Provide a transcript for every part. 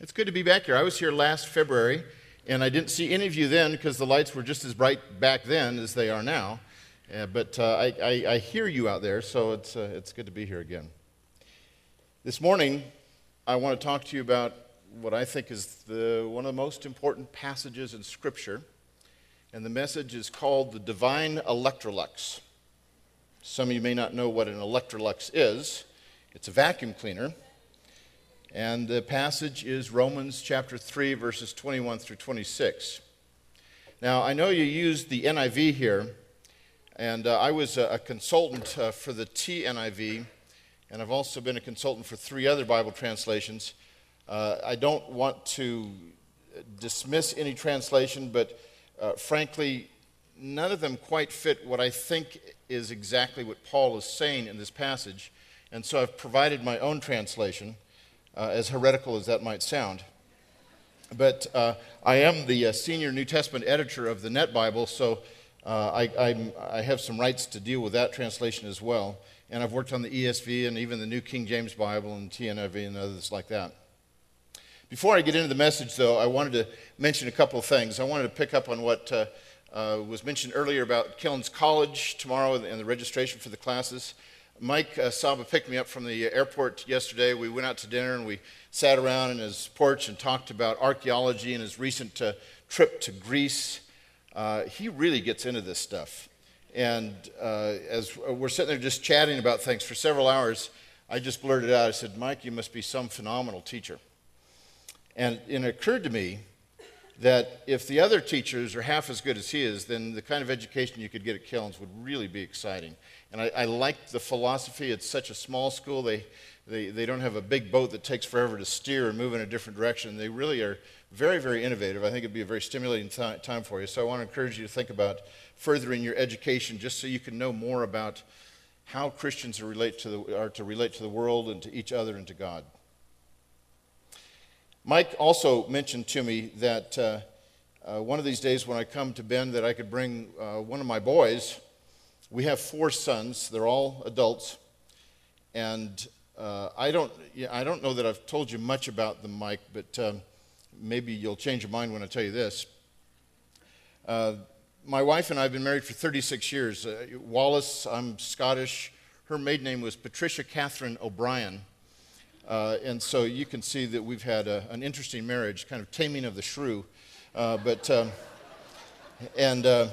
It's good to be back here. I was here last February, and I didn't see any of you then because the lights were just as bright back then as they are now. Uh, but uh, I, I, I, hear you out there, so it's, uh, it's good to be here again. This morning, I want to talk to you about what I think is the, one of the most important passages in Scripture. And the message is called the Divine Electrolux. Some of you may not know what an Electrolux is, it's a vacuum cleaner. And the passage is Romans chapter 3, verses 21 through 26. Now, I know you used the NIV here, and uh, I was a, a consultant uh, for the TNIV, and I've also been a consultant for three other Bible translations. Uh, I don't want to dismiss any translation, but uh, frankly, none of them quite fit what I think is exactly what Paul is saying in this passage. And so I've provided my own translation uh, as heretical as that might sound. But uh, I am the uh, senior New Testament editor of the Net Bible, so uh, I, I, have some rights to deal with that translation as well. And I've worked on the ESV and even the New King James Bible and TNIV and others like that. Before I get into the message, though, I wanted to mention a couple of things. I wanted to pick up on what uh, uh, was mentioned earlier about Kilns College tomorrow and the registration for the classes. Mike uh, Saba picked me up from the airport yesterday. We went out to dinner and we sat around in his porch and talked about archaeology and his recent uh, trip to Greece. Uh, he really gets into this stuff. And uh, as we're sitting there just chatting about things for several hours, I just blurted out, I said, Mike, you must be some phenomenal teacher. And, and it occurred to me that if the other teachers are half as good as he is, then the kind of education you could get at Kilns would really be exciting. And I, I the philosophy. It's such a small school. They, they, they don't have a big boat that takes forever to steer and move in a different direction. They really are very, very innovative. I think it'd be a very stimulating th- time for you. So I want to encourage you to think about furthering your education just so you can know more about how Christians are, relate to the, are to relate to the world and to each other and to God. Mike also mentioned to me that uh, uh, one of these days when I come to Bend that I could bring uh, one of my boys we have four sons. They're all adults. And uh, I, don't, I don't know that I've told you much about them, Mike, but um, maybe you'll change your mind when I tell you this. Uh, my wife and I have been married for 36 years. Uh, Wallace, I'm Scottish. Her maiden name was Patricia Catherine O'Brien. Uh, and so you can see that we've had a, an interesting marriage, kind of taming of the shrew. Uh, but, um, and uh,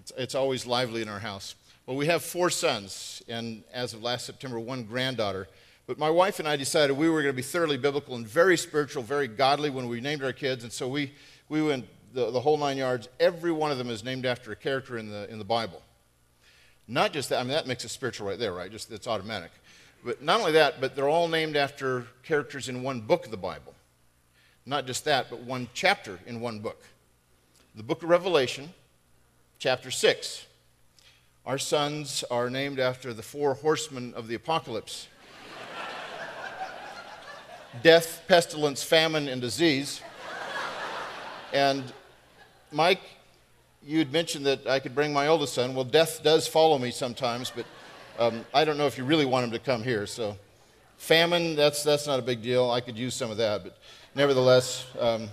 it's, it's always lively in our house. Well, we have four sons, and as of last September, one granddaughter. But my wife and I decided we were going to be thoroughly biblical and very spiritual, very godly when we named our kids. And so we, we went the, the whole nine yards. Every one of them is named after a character in the, in the Bible. Not just that, I mean, that makes it spiritual right there, right? Just it's automatic. But not only that, but they're all named after characters in one book of the Bible. Not just that, but one chapter in one book. The book of Revelation, chapter 6. Our sons are named after the four horsemen of the apocalypse death, pestilence, famine, and disease. And Mike, you'd mentioned that I could bring my oldest son. Well, death does follow me sometimes, but um, I don't know if you really want him to come here. So, famine, that's, that's not a big deal. I could use some of that. But nevertheless, um,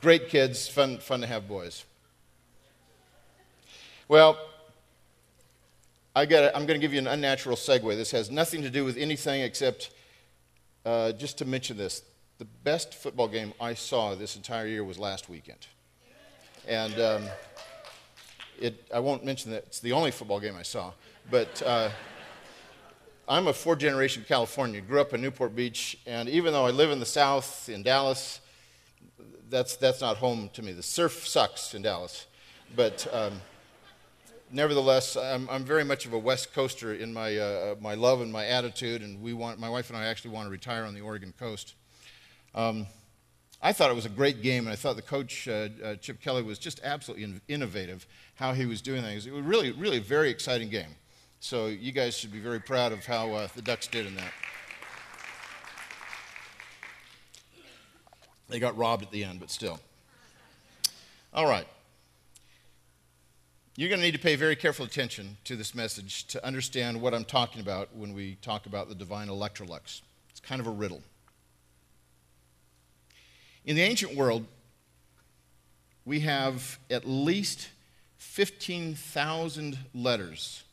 great kids, fun, fun to have boys. Well, I I'm going to give you an unnatural segue. This has nothing to do with anything except uh, just to mention this. The best football game I saw this entire year was last weekend. And um, it, I won't mention that it's the only football game I saw, but uh, I'm a fourth generation Californian. Grew up in Newport Beach, and even though I live in the South, in Dallas, that's, that's not home to me. The surf sucks in Dallas. But. Um, nevertheless, I'm, I'm, very much of a West Coaster in my, uh, my love and my attitude, and we want, my wife and I actually want to retire on the Oregon coast. Um, I thought it was a great game, and I thought the coach, uh, uh, Chip Kelly, was just absolutely in- innovative how he was doing things. It was really, really a very exciting game. So you guys should be very proud of how uh, the Ducks did in that. They got robbed at the end, but still. All right. You're going to need to pay very careful attention to this message to understand what I'm talking about when we talk about the divine Electrolux. It's kind of a riddle. In the ancient world, we have at least 15,000 letters,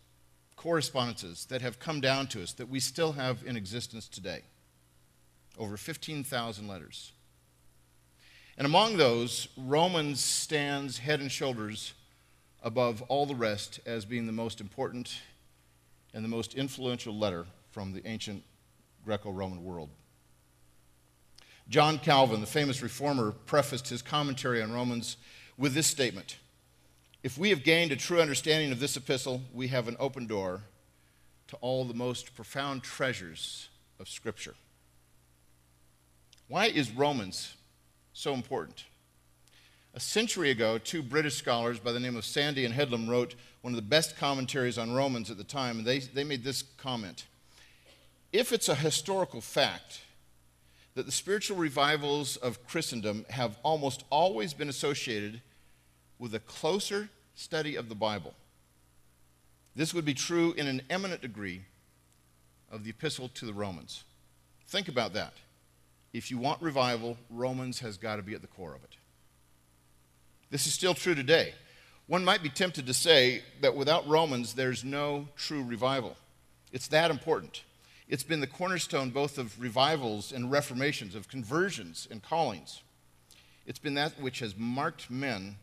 correspondences that have come down to us that we still have in existence today. Over 15,000 letters. And among those, Romans stands head and shoulders above all the rest as being the most important and the most influential letter from the ancient Greco Roman world. John Calvin, the famous reformer, prefaced his commentary on Romans with this statement If we have gained a true understanding of this epistle, we have an open door to all the most profound treasures of Scripture. Why is Romans so important? A century ago, two British scholars by the name of Sanday and Headlam wrote one of the best commentaries on Romans at the time, and they, they made this comment If it's a historical fact that the spiritual revivals of Christendom have almost always been associated with a closer study of the Bible, this would be true in an eminent degree of the epistle to the Romans. Think about that. If you want revival, Romans has got to be at the core of it. This is still true today. One might be tempted to say that without Romans, there's no true revival. It's that important. It's been the cornerstone both of revivals and reformations, of conversions and callings. It's been that which has marked men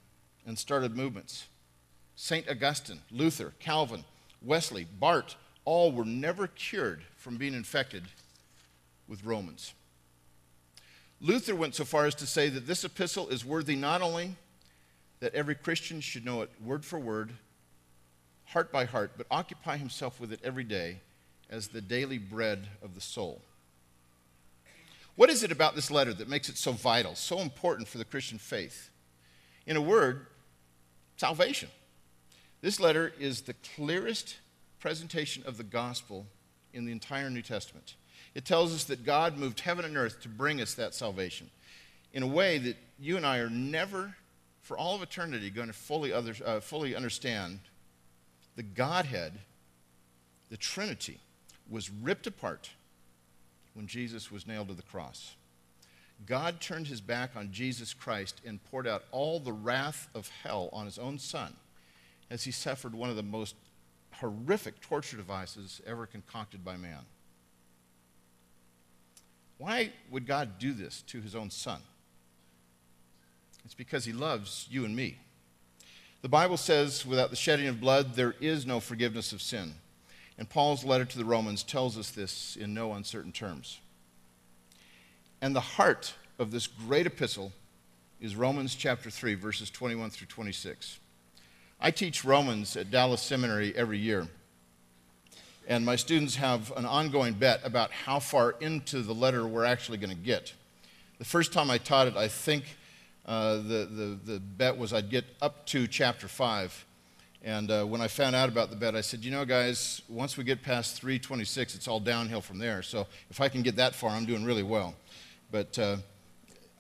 and started movements. St. Augustine, Luther, Calvin, Wesley, Barth, all were never cured from being infected with Romans. Luther went so far as to say that this epistle is worthy not only that every Christian should know it word for word, heart by heart, but occupy himself with it every day as the daily bread of the soul. What is it about this letter that makes it so vital, so important for the Christian faith? In a word, salvation. This letter is the clearest presentation of the gospel in the entire New Testament. It tells us that God moved heaven and earth to bring us that salvation in a way that you and I are never for all of eternity going to fully, other, uh, fully understand the Godhead, the Trinity, was ripped apart when Jesus was nailed to the cross. God turned his back on Jesus Christ and poured out all the wrath of hell on his own son as he suffered one of the most horrific torture devices ever concocted by man. Why would God do this to his own son? It's because he loves you and me. The Bible says, without the shedding of blood, there is no forgiveness of sin. And Paul's letter to the Romans tells us this in no uncertain terms. And the heart of this great epistle is Romans chapter 3, verses 21 through 26. I teach Romans at Dallas Seminary every year. And my students have an ongoing bet about how far into the letter we're actually going to get. The first time I taught it, I think uh, the, the, the bet was I'd get up to chapter 5. And uh, when I found out about the bet, I said, you know, guys, once we get past 326, it's all downhill from there. So if I can get that far, I'm doing really well. But uh,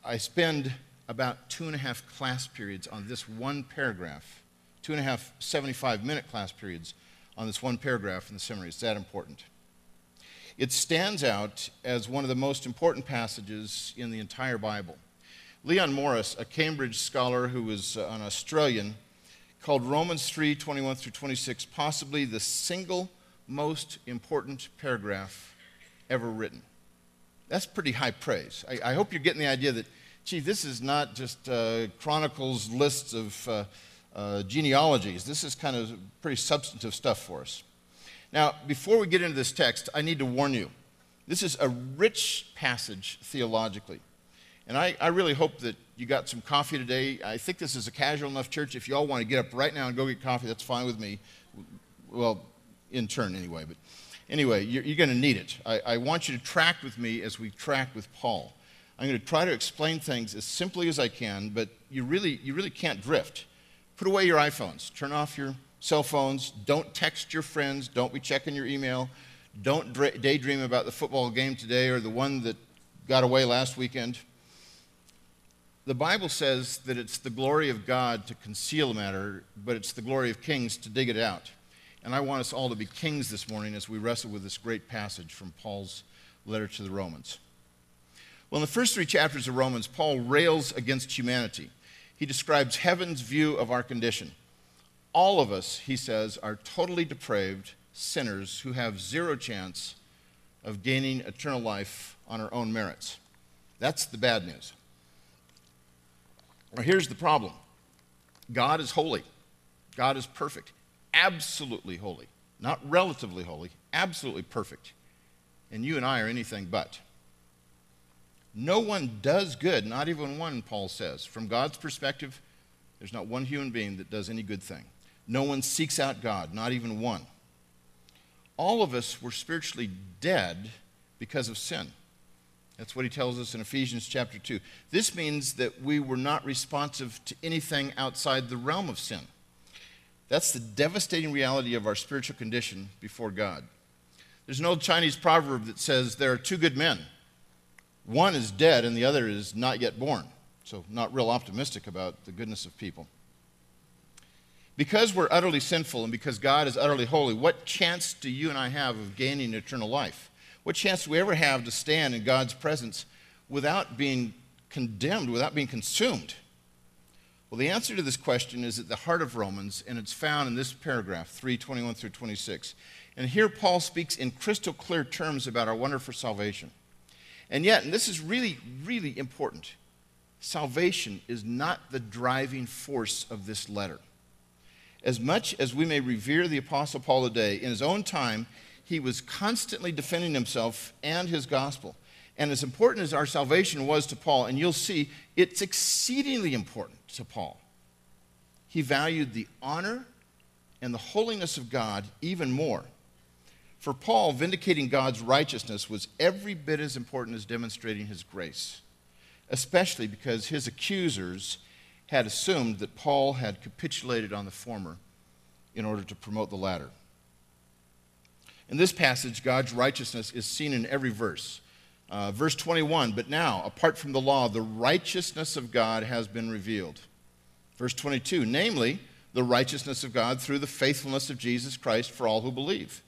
I spend about two and a half class periods on this one paragraph, two and a half 75 minute class periods on this one paragraph in the seminary. It's that important. It stands out as one of the most important passages in the entire Bible. Leon Morris, a Cambridge scholar who was uh, an Australian, called Romans 3 21 through 26 possibly the single most important paragraph ever written. That's pretty high praise. I, I hope you're getting the idea that, gee, this is not just uh, chronicles, lists of uh, uh, genealogies. This is kind of pretty substantive stuff for us. Now, before we get into this text, I need to warn you this is a rich passage theologically. And I, I really hope that you got some coffee today. I think this is a casual enough church. If you all want to get up right now and go get coffee, that's fine with me. Well, in turn anyway. But anyway, you're, you're going to need it. I, I want you to track with me as we track with Paul. I'm going to try to explain things as simply as I can, but you really, you really can't drift. Put away your iPhones. Turn off your cell phones. Don't text your friends. Don't be checking your email. Don't daydream about the football game today or the one that got away last weekend the Bible says that it's the glory of God to conceal a matter, but it's the glory of kings to dig it out. And I want us all to be kings this morning as we wrestle with this great passage from Paul's letter to the Romans. Well, in the first three chapters of Romans, Paul rails against humanity. He describes heaven's view of our condition. All of us, he says, are totally depraved sinners who have zero chance of gaining eternal life on our own merits. That's the bad news. Now, here's the problem God is holy, God is perfect, absolutely holy, not relatively holy, absolutely perfect. And you and I are anything but. No one does good, not even one, Paul says. From God's perspective, there's not one human being that does any good thing. No one seeks out God, not even one. All of us were spiritually dead because of sin. That's what he tells us in Ephesians chapter 2. This means that we were not responsive to anything outside the realm of sin. That's the devastating reality of our spiritual condition before God. There's an old Chinese proverb that says there are two good men. One is dead and the other is not yet born. So, not real optimistic about the goodness of people. Because we're utterly sinful and because God is utterly holy, what chance do you and I have of gaining eternal life? What chance do we ever have to stand in God's presence without being condemned, without being consumed? Well, the answer to this question is at the heart of Romans, and it's found in this paragraph, 321 through 26. And here Paul speaks in crystal clear terms about our wonderful salvation. And yet, and this is really, really important, salvation is not the driving force of this letter. As much as we may revere the Apostle Paul today, in his own time, he was constantly defending himself and his gospel. And as important as our salvation was to Paul, and you'll see it's exceedingly important to Paul, he valued the honor and the holiness of God even more. For Paul, vindicating God's righteousness was every bit as important as demonstrating his grace, especially because his accusers had assumed that Paul had capitulated on the former in order to promote the latter. In this passage, God's righteousness is seen in every verse. Uh, verse 21 But now, apart from the law, the righteousness of God has been revealed. Verse 22 Namely, the righteousness of God through the faithfulness of Jesus Christ for all who believe.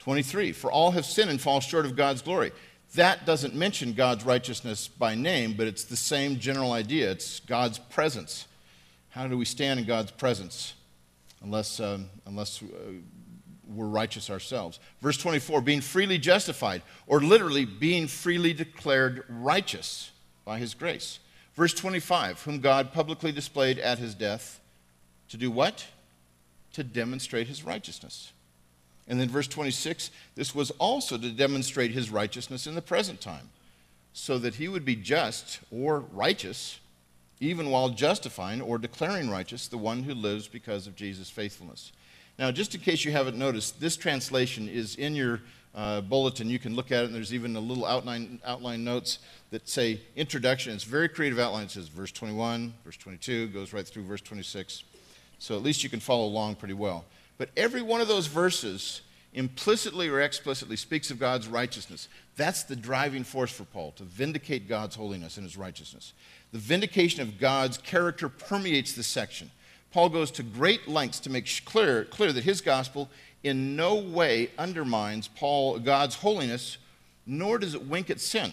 23 For all have sinned and fall short of God's glory. That doesn't mention God's righteousness by name, but it's the same general idea. It's God's presence. How do we stand in God's presence? Unless, um, unless uh, we're righteous ourselves. Verse 24, being freely justified, or literally being freely declared righteous by his grace. Verse 25, whom God publicly displayed at his death to do what? To demonstrate his righteousness. And then verse 26, this was also to demonstrate his righteousness in the present time, so that he would be just or righteous, even while justifying or declaring righteous the one who lives because of Jesus' faithfulness. Now, just in case you haven't noticed, this translation is in your uh, bulletin. You can look at it, and there's even a little outline, outline notes that say introduction. It's very creative outline. It says verse 21, verse 22, goes right through verse 26. So at least you can follow along pretty well. But every one of those verses implicitly or explicitly speaks of God's righteousness. That's the driving force for Paul, to vindicate God's holiness and his righteousness. The vindication of God's character permeates this section. Paul goes to great lengths to make clear, clear that his gospel in no way undermines Paul, God's holiness, nor does it wink at sin.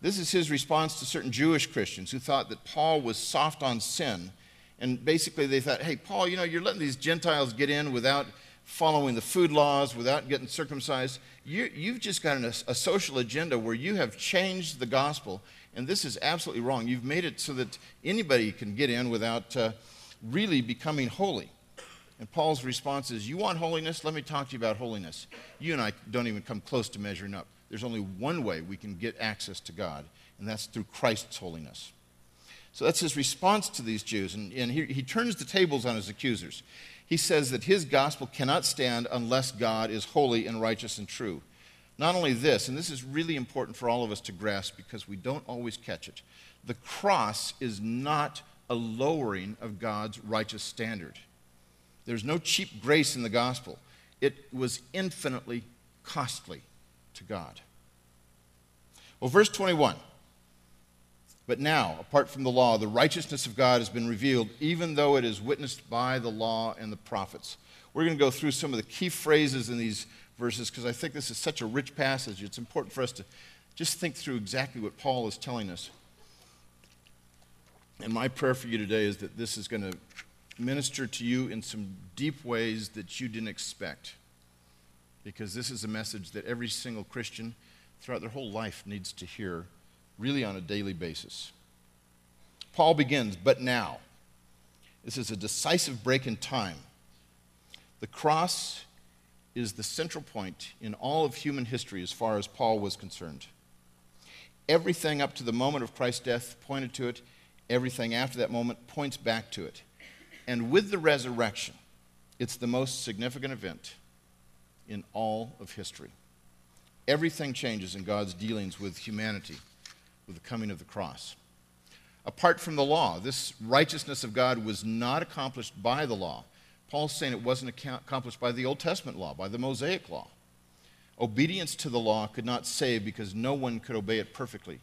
This is his response to certain Jewish Christians who thought that Paul was soft on sin. And basically, they thought, hey, Paul, you know, you're letting these Gentiles get in without following the food laws, without getting circumcised. You, have just got an, a social agenda where you have changed the gospel and this is absolutely wrong. You've made it so that anybody can get in without uh, really becoming holy. And Paul's response is, You want holiness? Let me talk to you about holiness. You and I don't even come close to measuring up. There's only one way we can get access to God, and that's through Christ's holiness. So that's his response to these Jews. And, and he, he turns the tables on his accusers. He says that his gospel cannot stand unless God is holy and righteous and true. Not only this, and this is really important for all of us to grasp because we don't always catch it the cross is not a lowering of God's righteous standard. There's no cheap grace in the gospel, it was infinitely costly to God. Well, verse 21. But now, apart from the law, the righteousness of God has been revealed, even though it is witnessed by the law and the prophets. We're going to go through some of the key phrases in these verses because I think this is such a rich passage. It's important for us to Just think through exactly what Paul is telling us. And my prayer for you today is that this is going to minister to you in some deep ways that you didn't expect. Because this is a message that every single Christian throughout their whole life needs to hear, really on a daily basis. Paul begins, but now. This is a decisive break in time. The cross is the central point in all of human history as far as Paul was concerned. Everything up to the moment of Christ's death pointed to it, everything after that moment points back to it. And with the resurrection, it's the most significant event in all of history. Everything changes in God's dealings with humanity with the coming of the cross. Apart from the law, this righteousness of God was not accomplished by the law. Paul's saying it wasn't accomplished by the Old Testament law, by the Mosaic law. Obedience to the law could not save because no one could obey it perfectly.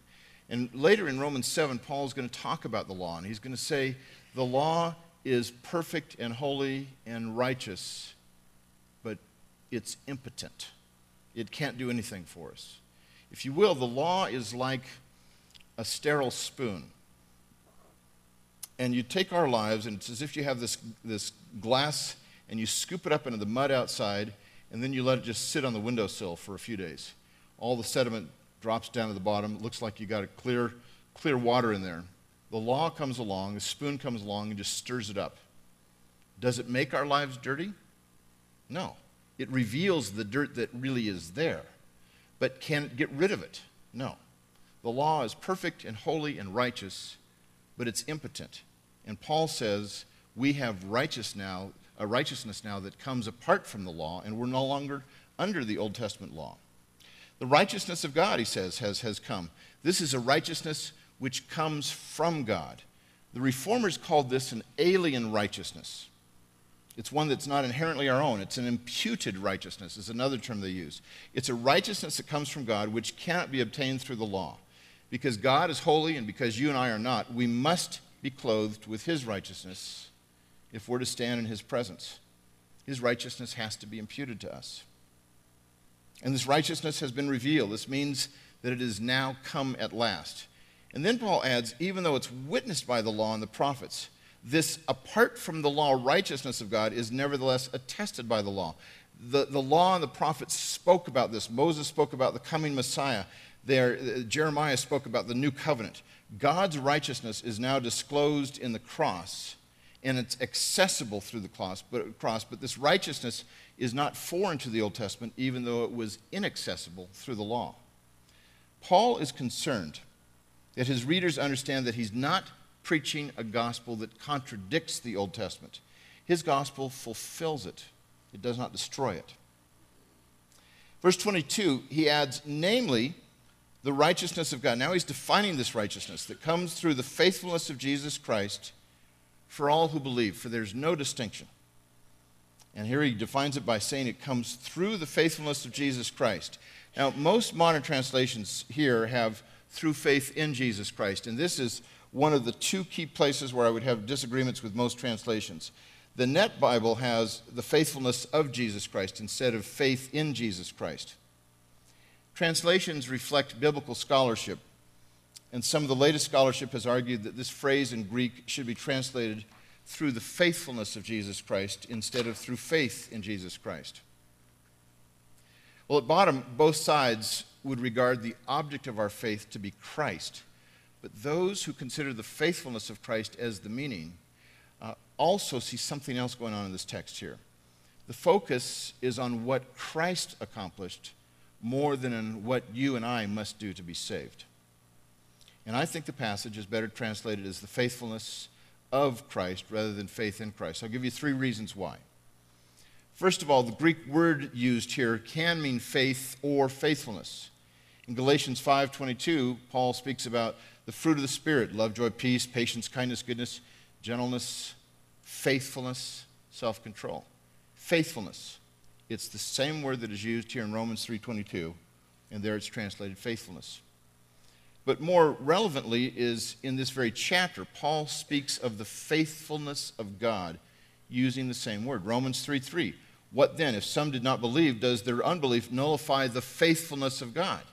And later in Romans 7, Paul is going to talk about the law, and he's going to say the law is perfect and holy and righteous, but it's impotent. It can't do anything for us. If you will, the law is like a sterile spoon. And you take our lives, and it's as if you have this, this glass and you scoop it up into the mud outside, and then you let it just sit on the windowsill for a few days. All the sediment drops down to the bottom. It looks like you got a clear, clear water in there. The law comes along, the spoon comes along, and just stirs it up. Does it make our lives dirty? No. It reveals the dirt that really is there. But can it get rid of it? No. The law is perfect and holy and righteous, but it's impotent. And Paul says we have righteous now, a righteousness now that comes apart from the law, and we're no longer under the Old Testament law. The righteousness of God, he says, has, has come. This is a righteousness which comes from God. The reformers called this an alien righteousness. It's one that's not inherently our own. It's an imputed righteousness, is another term they use. It's a righteousness that comes from God which cannot be obtained through the law. Because God is holy and because you and I are not, we must be clothed with His righteousness if we're to stand in His presence. His righteousness has to be imputed to us. And this righteousness has been revealed. This means that it is now come at last. And then Paul adds, even though it's witnessed by the law and the prophets, this apart from the law righteousness of God is nevertheless attested by the law. The, the law and the prophets spoke about this. Moses spoke about the coming Messiah. There, uh, Jeremiah spoke about the new covenant. God's righteousness is now disclosed in the cross, and it's accessible through the cross but, this righteousness is not foreign to the Old Testament, even though it was inaccessible through the law. Paul is concerned that his readers understand that he's not preaching a gospel that contradicts the Old Testament. His gospel fulfills it, it does not destroy it. Verse 22, he adds, namely, the righteousness of God. Now he's defining this righteousness that comes through the faithfulness of Jesus Christ for all who believe, for there's no distinction. And here he defines it by saying it comes through the faithfulness of Jesus Christ. Now, most modern translations here have through faith in Jesus Christ, and this is one of the two key places where I would have disagreements with most translations. The Net Bible has the faithfulness of Jesus Christ instead of faith in Jesus Christ. Translations reflect biblical scholarship, and some of the latest scholarship has argued that this phrase in Greek should be translated through the faithfulness of Jesus Christ instead of through faith in Jesus Christ. Well, at bottom, both sides would regard the object of our faith to be Christ but those who consider the faithfulness of Christ as the meaning uh, also see something else going on in this text here. The focus is on what Christ accomplished more than on what you and I must do to be saved. And I think the passage is better translated as the faithfulness of Christ rather than faith in Christ. I'll give you three reasons why. First of all, the Greek word used here can mean faith or faithfulness. In Galatians 5:22, Paul speaks about the fruit of the Spirit love, joy, peace, patience, kindness, goodness, gentleness, faithfulness, self control. Faithfulness. It's the same word that is used here in Romans 3:22, and there it's translated faithfulness. But more relevantly is in this very chapter, Paul speaks of the faithfulness of God using the same word. Romans 3:3. What then? If some did not believe, does their unbelief nullify the faithfulness of God?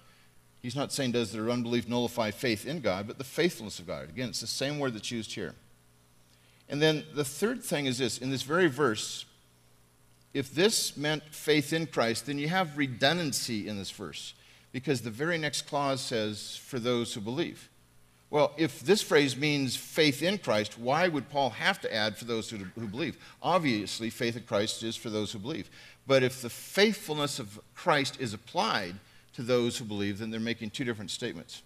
He's not saying, does their unbelief nullify faith in God, but the faithfulness of God. Again, it's the same word that's used here. And then the third thing is this in this very verse, if this meant faith in Christ, then you have redundancy in this verse because the very next clause says, for those who believe. Well, if this phrase means faith in Christ, why would Paul have to add for those who, who believe? Obviously, faith in Christ is for those who believe. But if the faithfulness of Christ is applied to those who believe, then they're making two different statements.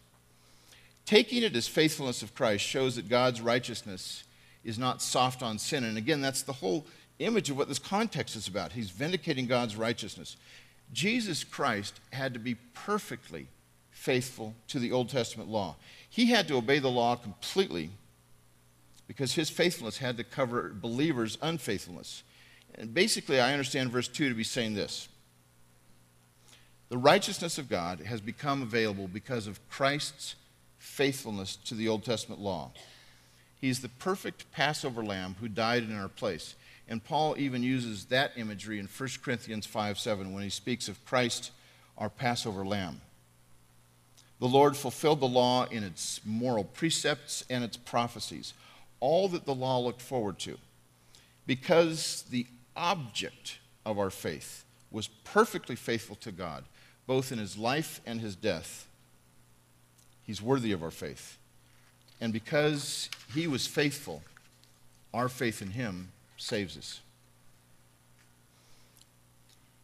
Taking it as faithfulness of Christ shows that God's righteousness is not soft on sin. And again, that's the whole image of what this context is about. He's vindicating God's righteousness. Jesus Christ had to be perfectly faithful to the Old Testament law. He had to obey the law completely because his faithfulness had to cover believers' unfaithfulness. And basically, I understand verse 2 to be saying this The righteousness of God has become available because of Christ's faithfulness to the Old Testament law. He's the perfect Passover lamb who died in our place. And Paul even uses that imagery in 1 Corinthians 5 7 when he speaks of Christ, our Passover lamb. The Lord fulfilled the law in its moral precepts and its prophecies, all that the law looked forward to. Because the object of our faith was perfectly faithful to God, both in his life and his death, he's worthy of our faith. And because he was faithful, our faith in him saves us.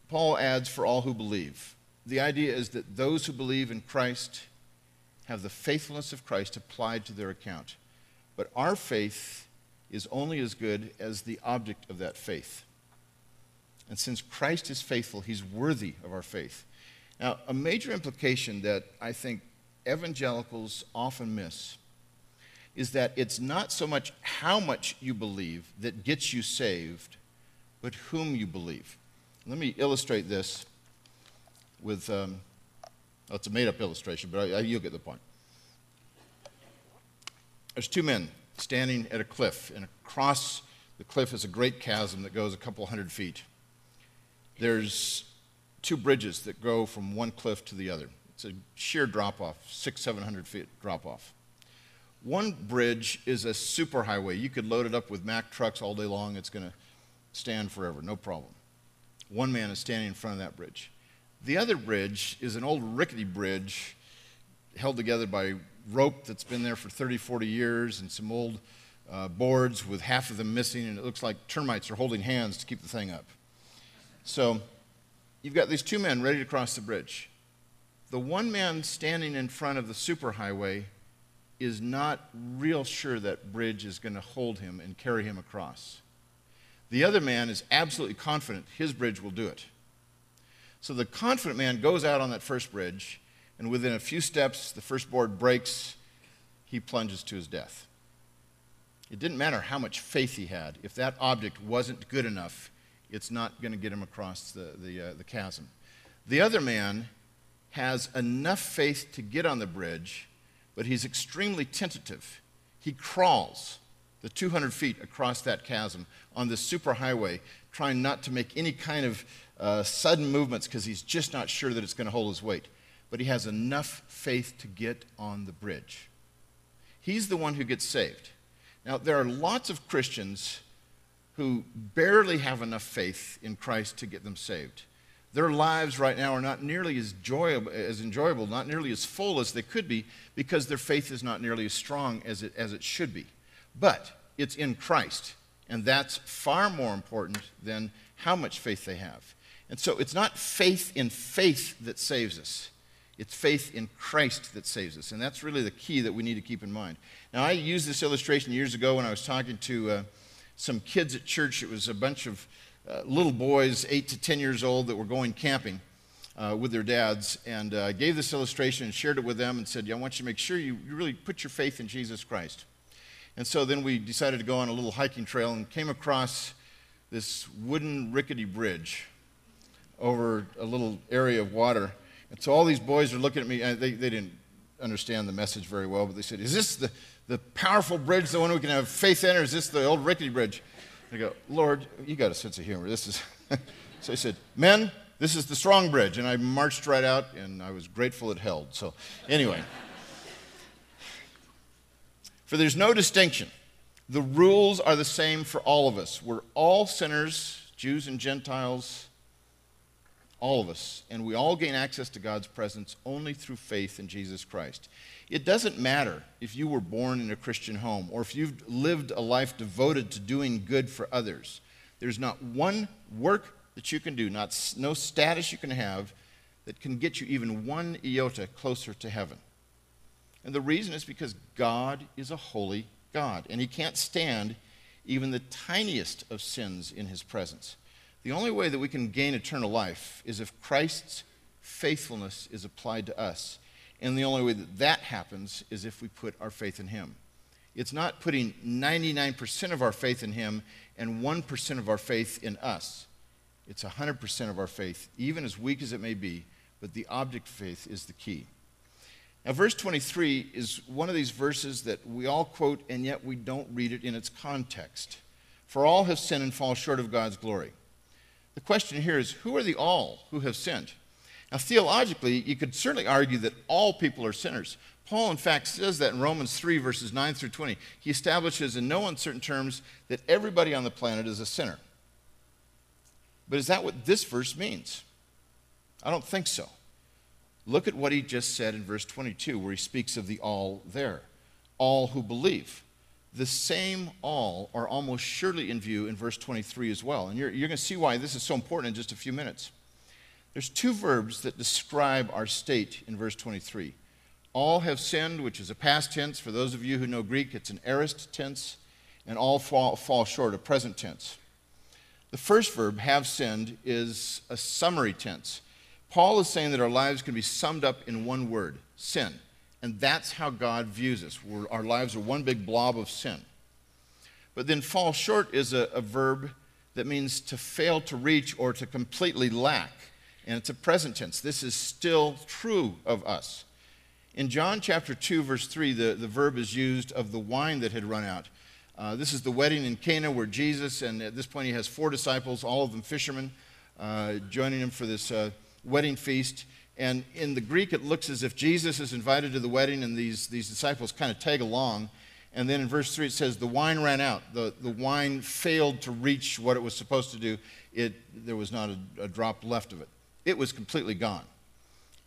Paul adds, for all who believe. The idea is that those who believe in Christ have the faithfulness of Christ applied to their account. But our faith is only as good as the object of that faith. And since Christ is faithful, he's worthy of our faith. Now, a major implication that I think evangelicals often miss is that it's not so much how much you believe that gets you saved, but whom you believe. Let me illustrate this with, um, it's a made up illustration, but I, I, you'll get the point. There's two men standing at a cliff, and across the cliff is a great chasm that goes a couple hundred feet. There's two bridges that go from one cliff to the other. It's a sheer drop off, six, seven hundred feet drop off. One bridge is a superhighway. You could load it up with Mack trucks all day long, it's going to stand forever, no problem. One man is standing in front of that bridge. The other bridge is an old rickety bridge held together by rope that's been there for 30, 40 years and some old uh, boards with half of them missing, and it looks like termites are holding hands to keep the thing up. So you've got these two men ready to cross the bridge. The one man standing in front of the superhighway is not real sure that bridge is going to hold him and carry him across. The other man is absolutely confident his bridge will do it. So the confident man goes out on that first bridge, and within a few steps, the first board breaks. He plunges to his death. It didn't matter how much faith he had. If that object wasn't good enough, it's not going to get him across the, the, uh, the chasm. The other man has enough faith to get on the bridge but he's extremely tentative. He crawls the 200 feet across that chasm on this superhighway, trying not to make any kind of uh, sudden movements because he's just not sure that it's going to hold his weight. But he has enough faith to get on the bridge. He's the one who gets saved. Now, there are lots of Christians who barely have enough faith in Christ to get them saved. Their lives right now are not nearly as, enjoyable, as enjoyable, not nearly as full as they could be, because their faith is not nearly as strong as it, as it should be. But it's in Christ, and that's far more important than how much faith they have. And so it's not faith in faith that saves us. It's faith in Christ that saves us. And that's really the key that we need to keep in mind. Now, I used this illustration years ago when I was talking to uh, some kids at church. It was a bunch of uh, little boys, 8 to 10 years old, that were going camping uh, with their dads. And uh, I gave this illustration and shared it with them and said, yeah, I want you to make sure you, really put your faith in Jesus Christ. And so then we decided to go on a little hiking trail and came across this wooden rickety bridge over a little area of water. And so all these boys are looking at me, they, they didn't understand the message very well, but they said, Is this the, the powerful bridge, the one we can have faith in, or is this the old rickety bridge? I go, Lord, you got a sense of humor. This is. so I said, Men, This is the Strong Bridge. And I marched right out, and I was grateful it held. So, anyway. For there's no distinction. The rules are the same for all of us. We're all sinners, Jews and Gentiles, all of us. And we all gain access to God's presence only through faith in Jesus Christ. It doesn't matter if you were born in a Christian home or if you've lived a life devoted to doing good for others. There's not one work that you can do, not, no status you can have that can get you even one iota closer to heaven. And the reason is because God is a holy God, and He can't stand even the tiniest of sins in His presence. The only way that we can gain eternal life is if Christ's faithfulness is applied to us. And the only way that that happens is if we put our faith in Him. It's not putting 99% of our faith in Him and 1% of our faith in us. It's 100% of our faith, even as weak as it may be, but the object of faith is the key. Now, verse 23 is one of these verses that we all quote, and yet we don't read it in its context. For all have sinned and fall short of God's glory. The question here is who are the all who have sinned? Now, theologically, you could certainly argue that all people are sinners. Paul, in fact, says that in Romans 3, verses 9 through 20. He establishes in no uncertain terms that everybody on the planet is a sinner. But is that what this verse means? I don't think so. Look at what he just said in verse 22, where he speaks of the all there all who believe. The same all are almost surely in view in verse 23 as well. And you're, you're going to see why this is so important in just a few minutes. There's two verbs that describe our state in verse 23. All have sinned, which is a past tense. For those of you who know Greek, it's an aorist tense, and all fall, fall short, a present tense. The first verb, have sinned, is a summary tense. Paul is saying that our lives can be summed up in one word sin. And that's how God views us. We're, our lives are one big blob of sin. But then fall short is a, a verb that means to fail to reach or to completely lack and it's a present tense. This is still true of us. In John chapter 2, verse 3, the, the verb is used of the wine that had run out. Uh, this is the wedding in Cana where Jesus, and at this point he has four disciples, all of them fishermen, uh, joining him for this uh, wedding feast. And in the Greek, it looks as if Jesus is invited to the wedding and these, these disciples kind of tag along. And then in verse 3, it says, The wine ran out. The, the wine failed to reach what it was supposed to do. It, there was not a, a drop left of it. It was completely gone.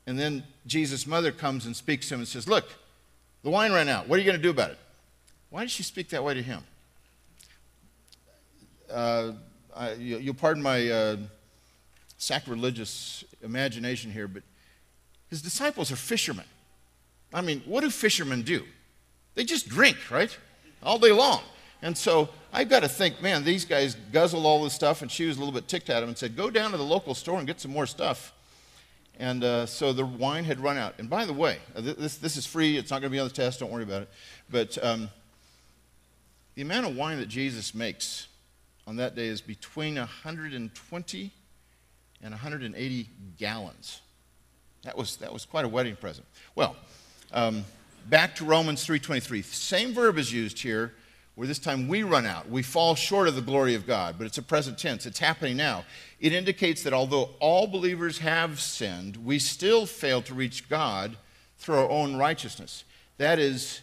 And then Jesus' mother comes and speaks to him and says, Look, the wine ran out. What are you going to do about it? Why did she speak that way to him? Uh, I, you, will pardon my uh, sacrilegious imagination here, but his disciples are fishermen. I mean, what do fishermen do? They just drink, right? All day long. And so I've got to think, man, these guys guzzled all this stuff, and she was a little bit ticked at him and said, Go down to the local store and get some more stuff. And uh, so the wine had run out. And by the way, uh, this, this is free, it's not going to be on the test, don't worry about it. But um, the amount of wine that Jesus makes on that day is between 120 and 180 gallons. That was, that was quite a wedding present. Well, um, back to Romans 3.23. Same verb is used here where this time we run out. We fall short of the glory of God, but it's a present tense. It's happening now. It indicates that although all believers have sinned, we still fail to reach God through our own righteousness. That is,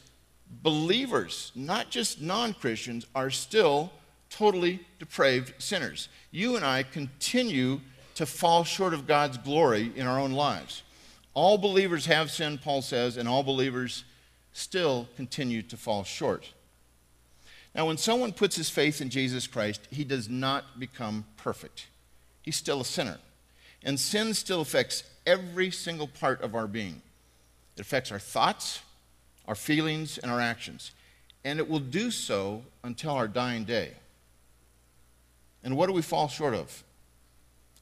believers, not just non Christians, are still totally depraved sinners. You and I continue to fall short of God's glory in our own lives. All believers have sinned, Paul says, and all believers still continue to fall short. Now, when someone puts his faith in Jesus Christ, he does not become perfect. He's still a sinner. And sin still affects every single part of our being. It affects our thoughts, our feelings, and our actions. And it will do so until our dying day. And what do we fall short of?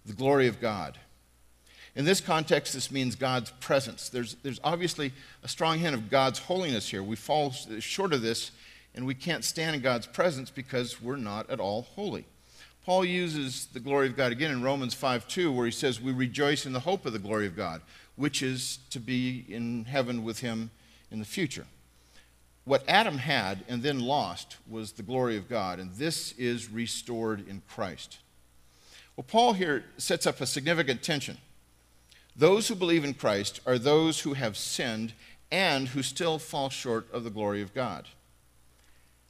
The glory of God. In this context, this means God's presence. There's, there's obviously a strong hint of God's holiness here. We fall short of this and we can't stand in God's presence because we're not at all holy. Paul uses the glory of God again in Romans 5 2, where he says, We rejoice in the hope of the glory of God, which is to be in heaven with him in the future. What Adam had and then lost was the glory of God, and this is restored in Christ. Well, Paul here sets up a significant tension. Those who believe in Christ are those who have sinned and who still fall short of the glory of God.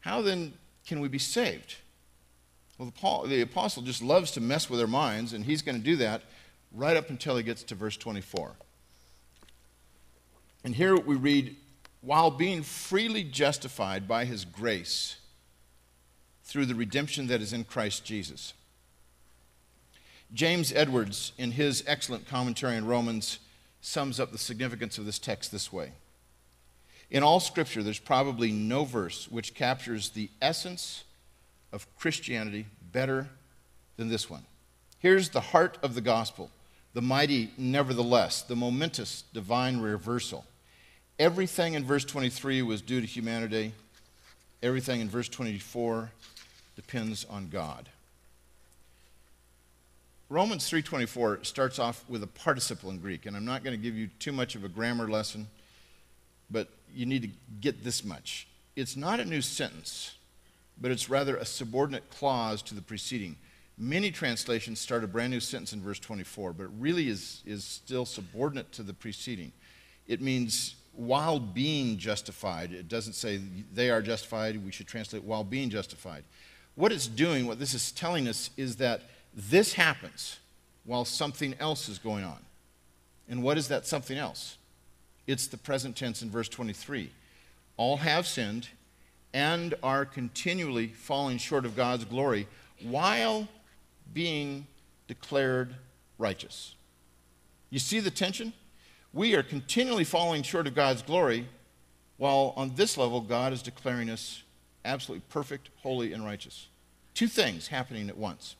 How then can we be saved? Well, the, Paul, the apostle just loves to mess with our minds, and he's going to do that right up until he gets to verse 24. And here we read, while being freely justified by his grace through the redemption that is in Christ Jesus. James Edwards, in his excellent commentary on Romans, sums up the significance of this text this way. In all Scripture, there's probably no verse which captures the essence of Christianity better than this one. Here's the heart of the gospel the mighty, nevertheless, the momentous divine reversal. Everything in verse 23 was due to humanity, everything in verse 24 depends on God. Romans 3:24 starts off with a participle in Greek, and I'm not going to give you too much of a grammar lesson, but you need to get this much. It's not a new sentence, but it's rather a subordinate clause to the preceding. Many translations start a brand new sentence in verse 24, but it really is, is still subordinate to the preceding. It means while being justified. It doesn't say they are justified. We should translate while being justified. What it's doing, what this is telling us, is that this happens while something else is going on. And what is that something else? It's the present tense in verse 23. All have sinned and are continually falling short of God's glory while being declared righteous. You see the tension? We are continually falling short of God's glory, while on this level, God is declaring us absolutely perfect, holy, and righteous. Two things happening at once.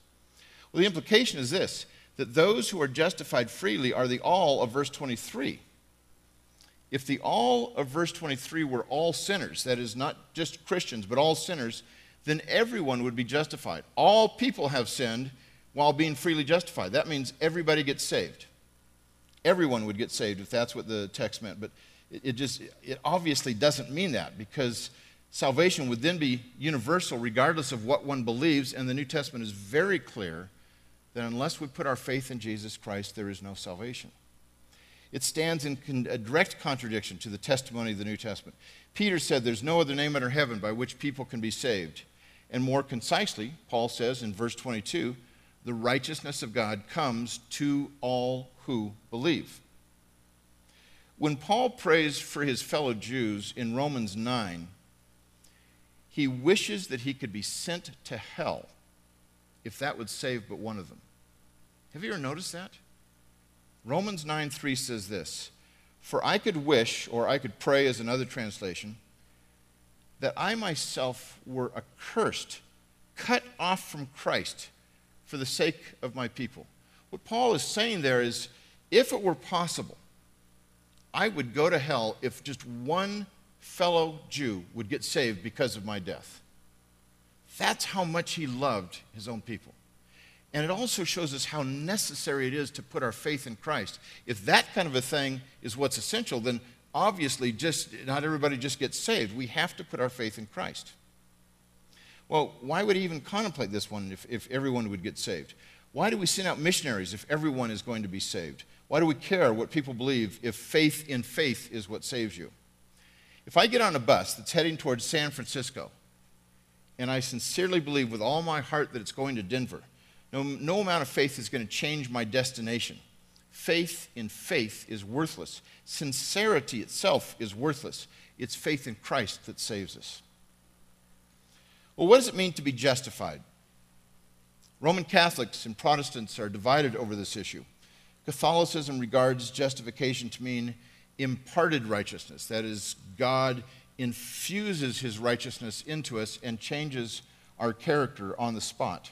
Well, the implication is this that those who are justified freely are the all of verse 23 if the all of verse 23 were all sinners, that is, not just Christians, but all sinners, then everyone would be justified. All people have sinned while being freely justified. That means everybody gets saved. Everyone would get saved if that's what the text meant. But it, just, it obviously doesn't mean that because salvation would then be universal regardless of what one believes. And the New Testament is very clear that unless we put our faith in Jesus Christ, there is no salvation it stands in con- a direct contradiction to the testimony of the New Testament. Peter said, There's no other name under heaven by which people can be saved. And more concisely, Paul says in verse 22, the righteousness of God comes to all who believe. When Paul prays for his fellow Jews in Romans 9, he wishes that he could be sent to hell if that would save but one of them. Have you ever noticed that? Romans 9 3 says this For I could wish, or I could pray as another translation, that I myself were accursed, cut off from Christ for the sake of my people. What Paul is saying there is if it were possible, I would go to hell if just one fellow Jew would get saved because of my death. That's how much he loved his own people. And it also shows us how necessary it is to put our faith in Christ. If that kind of a thing is what's essential, then obviously just not everybody just gets saved. We have to put our faith in Christ. Well, why would he even contemplate this one if, if everyone would get saved? Why do we send out missionaries if everyone is going to be saved? Why do we care what people believe if faith in faith is what saves you? If I get on a bus that's heading towards San Francisco, and I sincerely believe with all my heart that it's going to Denver, no, no amount of faith is going to change my destination. Faith in faith is worthless. Sincerity itself is worthless. It's faith in Christ that saves us. Well, what does it mean to be justified? Roman Catholics and Protestants are divided over this issue. Catholicism regards justification to mean imparted righteousness. That is, God infuses his righteousness into us and changes our character on the spot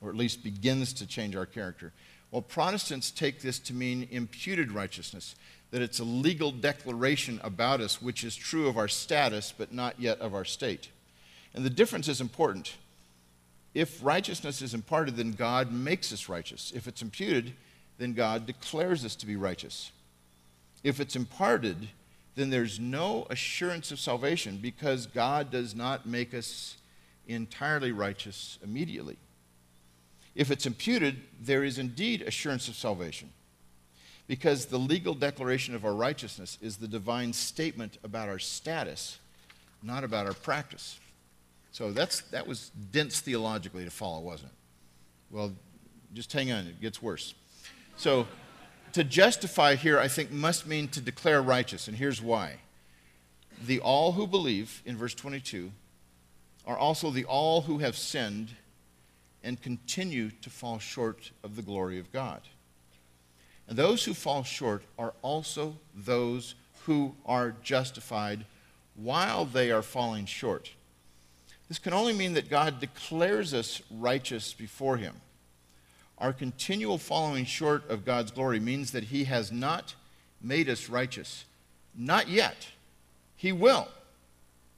or at least begins to change our character. Well, Protestants take this to mean imputed righteousness, that it's a legal declaration about us which is true of our status but not yet of our state. And the difference is important. If righteousness is imparted, then God makes us righteous. If it's imputed, then God declares us to be righteous. If it's imparted, then there's no assurance of salvation because God does not make us entirely righteous immediately. If it's imputed, there is indeed assurance of salvation. Because the legal declaration of our righteousness is the divine statement about our status, not about our practice. So that's, that was dense theologically to follow, wasn't it? Well, just hang on, it gets worse. So, to justify here, I think, must mean to declare righteous, and here's why. The all who believe, in verse 22, are also the all who have sinned and continue to fall short of the glory of God. And those who fall short are also those who are justified while they are falling short. This can only mean that God declares us righteous before Him. Our continual falling short of God's glory means that He has not made us righteous. Not yet. He will.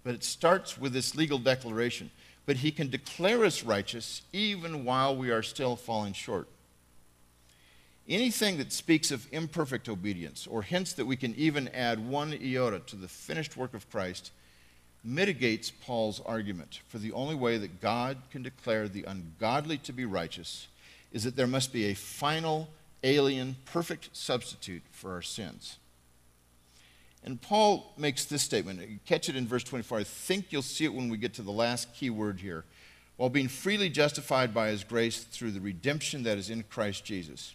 But it starts with this legal declaration but he can declare us righteous even while we are still falling short. Anything that speaks of imperfect obedience or hints that we can even add one iota to the finished work of Christ mitigates Paul's argument. For the only way that God can declare the ungodly to be righteous is that there must be a final, alien, perfect substitute for our sins. And Paul makes this statement. You catch it in verse 24. I think you'll see it when we get to the last key word here. While being freely justified by his grace through the redemption that is in Christ Jesus.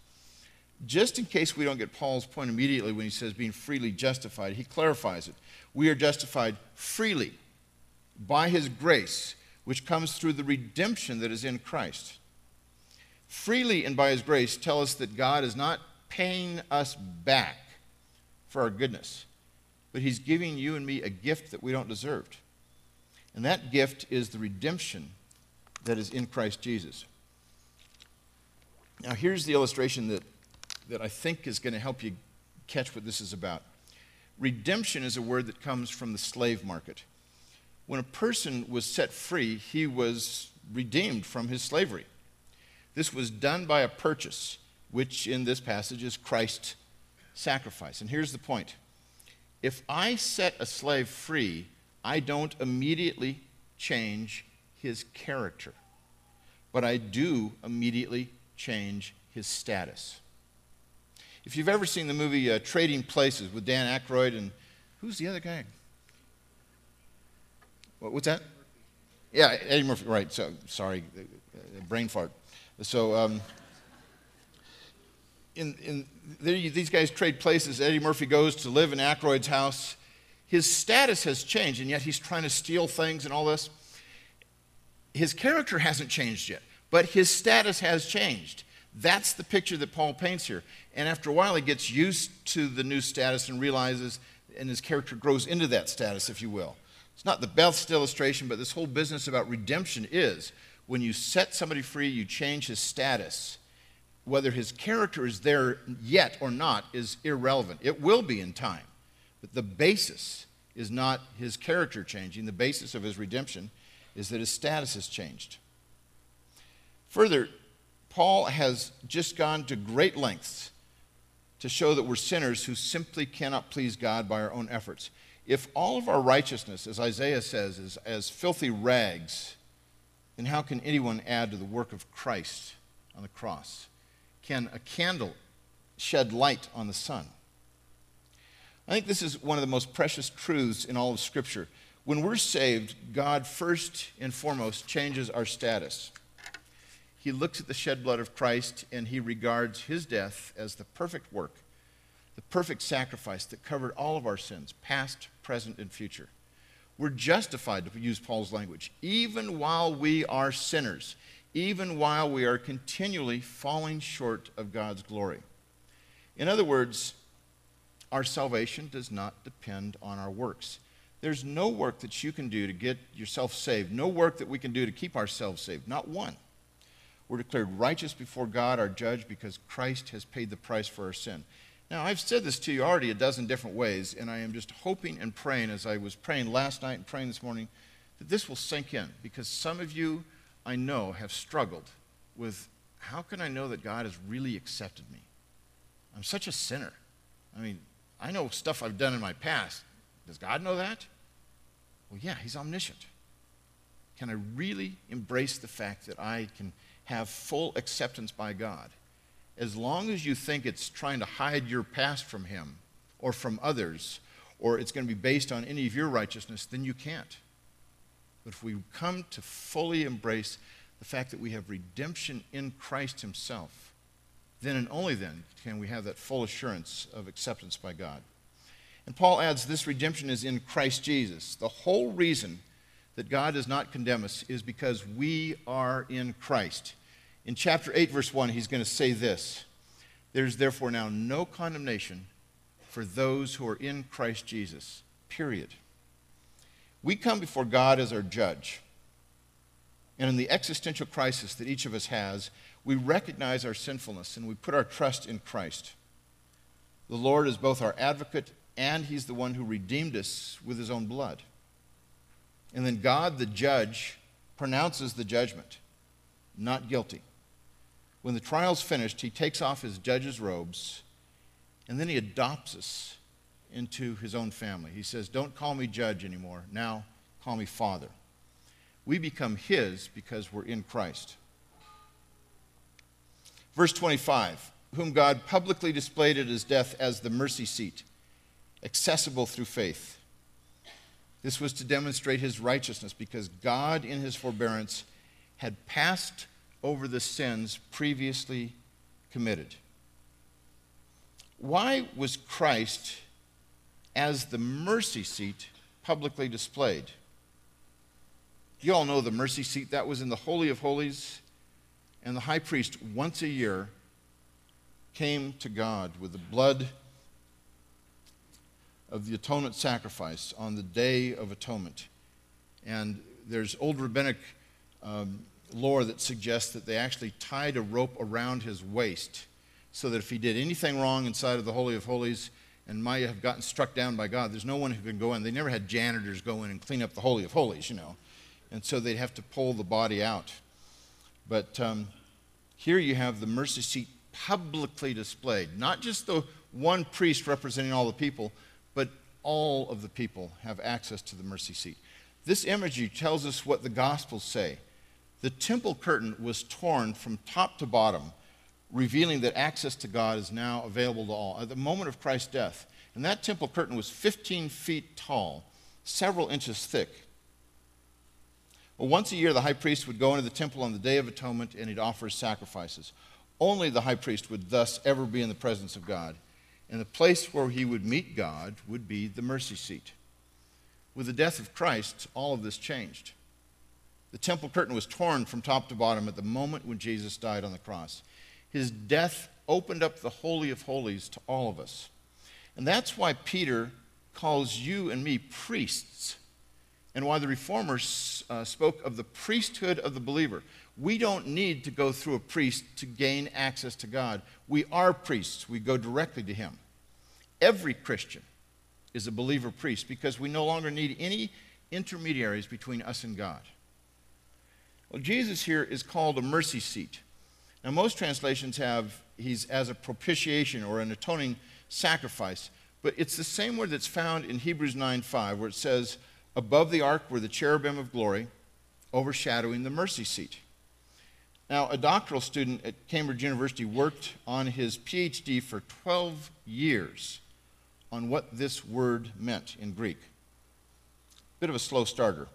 Just in case we don't get Paul's point immediately when he says being freely justified, he clarifies it. We are justified freely by his grace, which comes through the redemption that is in Christ. Freely and by his grace tell us that God is not paying us back for our goodness but He's giving you and me a gift that we don't deserve. And that gift is the redemption that is in Christ Jesus. Now, here's the illustration that, that I think is going to help you catch what this is about. Redemption is a word that comes from the slave market. When a person was set free, he was redeemed from his slavery. This was done by a purchase, which in this passage is Christ's sacrifice. And here's the point if I set a slave free, I don't immediately change his character, but I do immediately change his status. If you've ever seen the movie uh, Trading Places with Dan Aykroyd and who's the other guy? What, what's that? Yeah, Eddie Murphy. Right. So sorry, uh, uh, brain fart. So um, in, in these guys trade places. Eddie Murphy goes to live in Aykroyd's house. His status has changed, and yet he's trying to steal things and all this. His character hasn't changed yet, but his status has changed. That's the picture that Paul paints here. And after a while, he gets used to the new status and realizes, and his character grows into that status, if you will. It's not the best illustration, but this whole business about redemption is when you set somebody free, you change his status whether his character is there yet or not is irrelevant. It will be in time. But the basis is not his character changing. The basis of his redemption is that his status has changed. Further, Paul has just gone to great lengths to show that we're sinners who simply cannot please God by our own efforts. If all of our righteousness, as Isaiah says, is as filthy rags, then how can anyone add to the work of Christ on the cross? can a candle shed light on the sun? I think this is one of the most precious truths in all of Scripture. When we're saved, God first and foremost changes our status. He looks at the shed blood of Christ and he regards his death as the perfect work, the perfect sacrifice that covered all of our sins, past, present, and future. We're justified, to use Paul's language, even while we are sinners even while we are continually falling short of God's glory. In other words, our salvation does not depend on our works. There's no work that you can do to get yourself saved, no work that we can do to keep ourselves saved, not one. We're declared righteous before God, our judge, because Christ has paid the price for our sin. Now, I've said this to you already a dozen different ways, and I am just hoping and praying as I was praying last night and praying this morning that this will sink in because some of you I know have struggled with how can I know that God has really accepted me? I'm such a sinner. I mean, I know stuff I've done in my past. Does God know that? Well, yeah, He's omniscient. Can I really embrace the fact that I can have full acceptance by God. As long as you think it's trying to hide your past from Him or from others, or it's going to be based on any of your righteousness, then you can't. But if we come to fully embrace the fact that we have redemption in Christ Himself, then and only then can we have that full assurance of acceptance by God. And Paul adds this redemption is in Christ Jesus. The whole reason that God does not condemn us is because we are in Christ. In chapter 8, verse 1, he's going to say this There's therefore now no condemnation for those who are in Christ Jesus. Period. We come before God as our judge. And in the existential crisis that each of us has, we recognize our sinfulness and we put our trust in Christ. The Lord is both our advocate and He's the one who redeemed us with His own blood. And then God, the judge, pronounces the judgment not guilty. When the trial's finished, He takes off His judge's robes and then He adopts us into His own family. He says, Don't call me judge anymore. Now call me Father. We become His because we're in Christ. Verse 25, whom God publicly displayed at his death as the mercy seat, accessible through faith. This was to demonstrate his righteousness because God, in his forbearance, had passed over the sins previously committed. Why was Christ, as the mercy seat, publicly displayed? You all know the mercy seat. That was in the Holy of Holies and the high priest, once a year, came to God with the blood of the atonement sacrifice on the Day of Atonement. And there's old rabbinic um, lore that suggests that they actually tied a rope around his waist so that if he did anything wrong inside of the Holy of Holies and might have gotten struck down by God, there's no one who could go in. They never had janitors go in and clean up the Holy of Holies, you know. And so they'd have to pull the body out. But um, here you have the mercy seat publicly displayed. Not just the one priest representing all the people, but all of the people have access to the mercy seat. This imagery tells us what the Gospels say. The temple curtain was torn from top to bottom, revealing that access to God is now available to all. At the moment of Christ's death, and that temple curtain was 15 feet tall, several inches thick. Well, once a year, the high priest would go into the temple on the Day of Atonement and he'd offer sacrifices. Only the high priest would thus ever be in the presence of God. And the place where he would meet God would be the mercy seat. With the death of Christ, all of this changed. The temple curtain was torn from top to bottom at the moment when Jesus died on the cross. His death opened up the Holy of Holies to all of us. And that's why Peter calls you and me priests and why the reformers uh, spoke of the priesthood of the believer. We don't need to go through a priest to gain access to God. We are priests, we go directly to Him. Every Christian is a believer priest because we no longer need any intermediaries between us and God. Well, Jesus here is called a mercy seat. Now, most translations have he's as a propitiation or an atoning sacrifice, but it's the same word that's found in Hebrews 9 5, where it says, Above the ark were the cherubim of glory, overshadowing the mercy seat. Now, a doctoral student at Cambridge University worked on his PhD for 12 years on what this word meant in Greek. Bit of a slow starter.